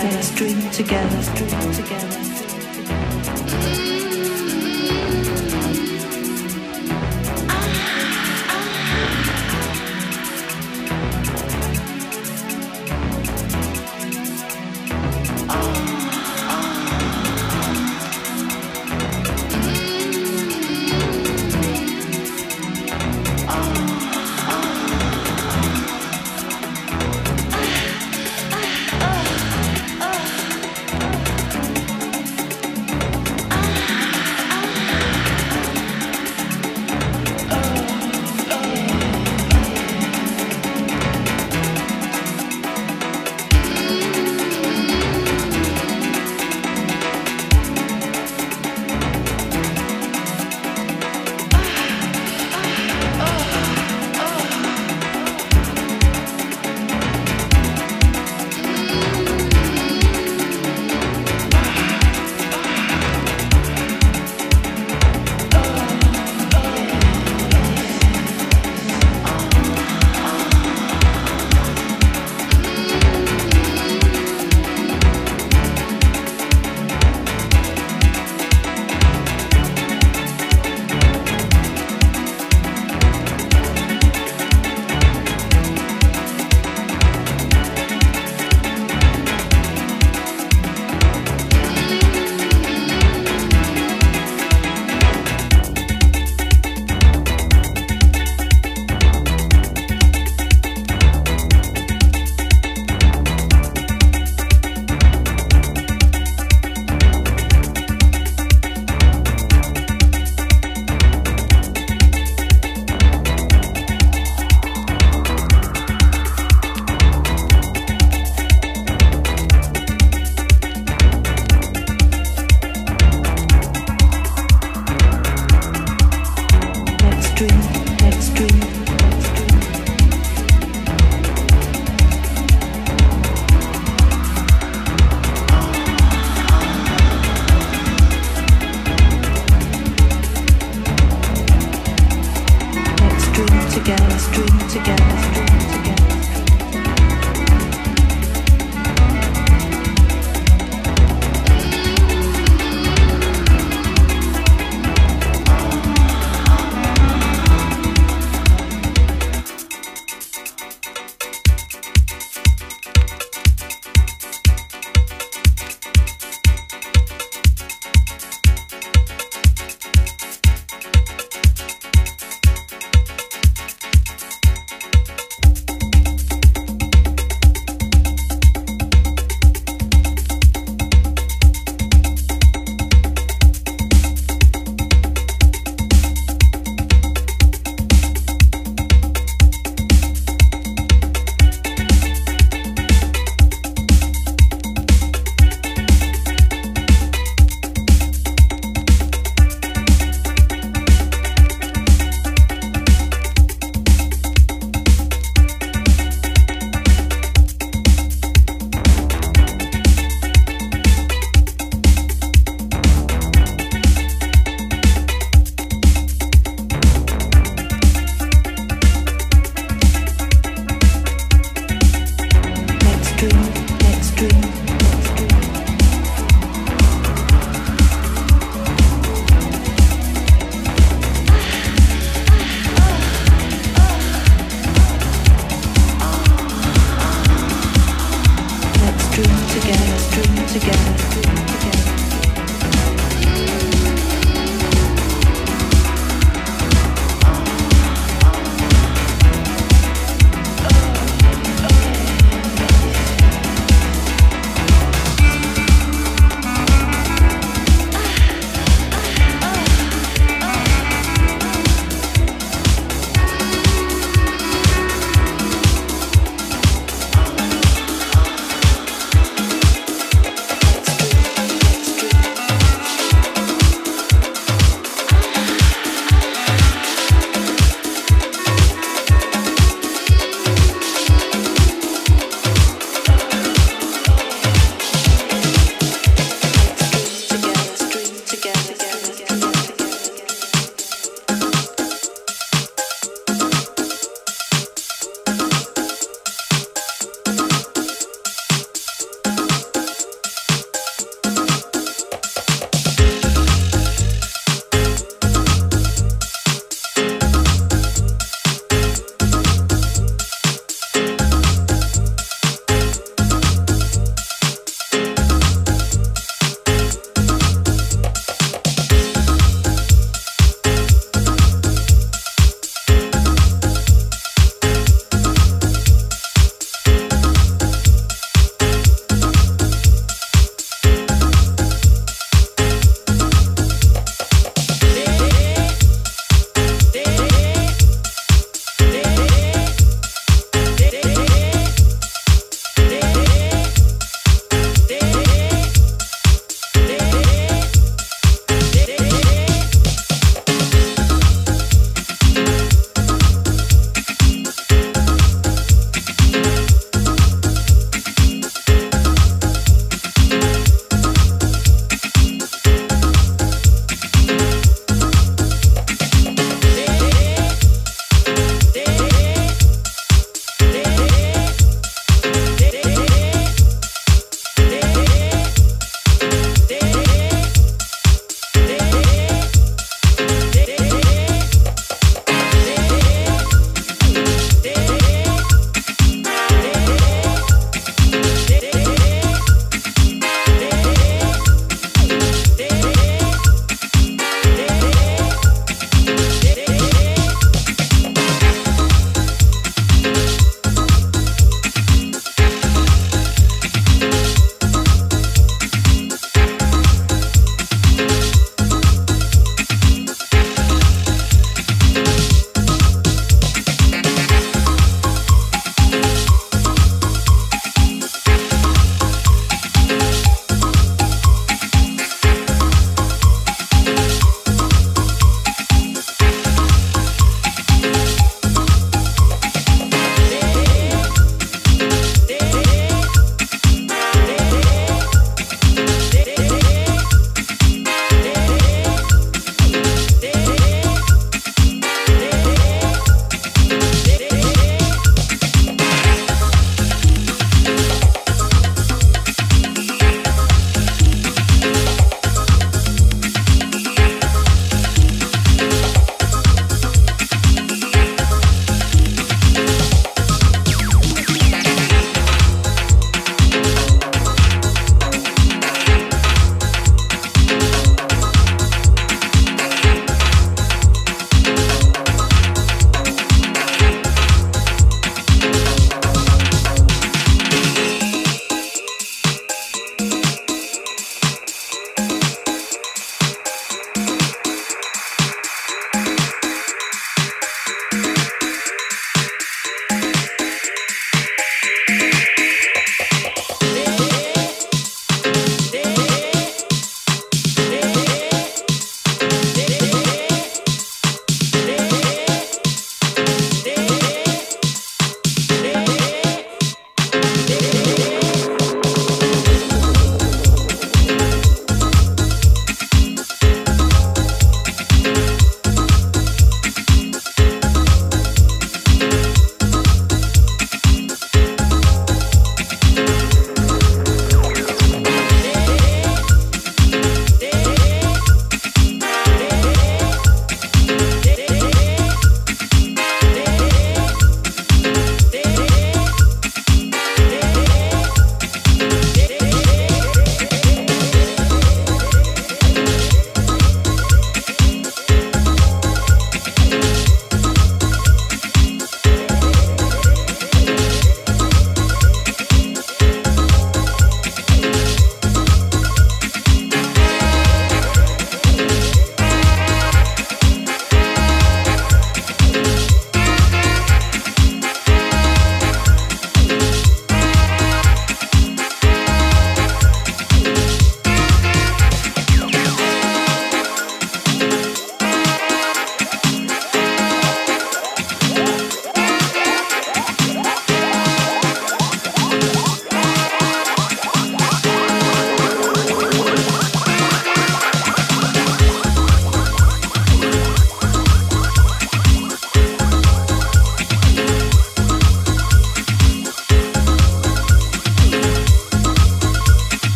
together, dream together, dream together.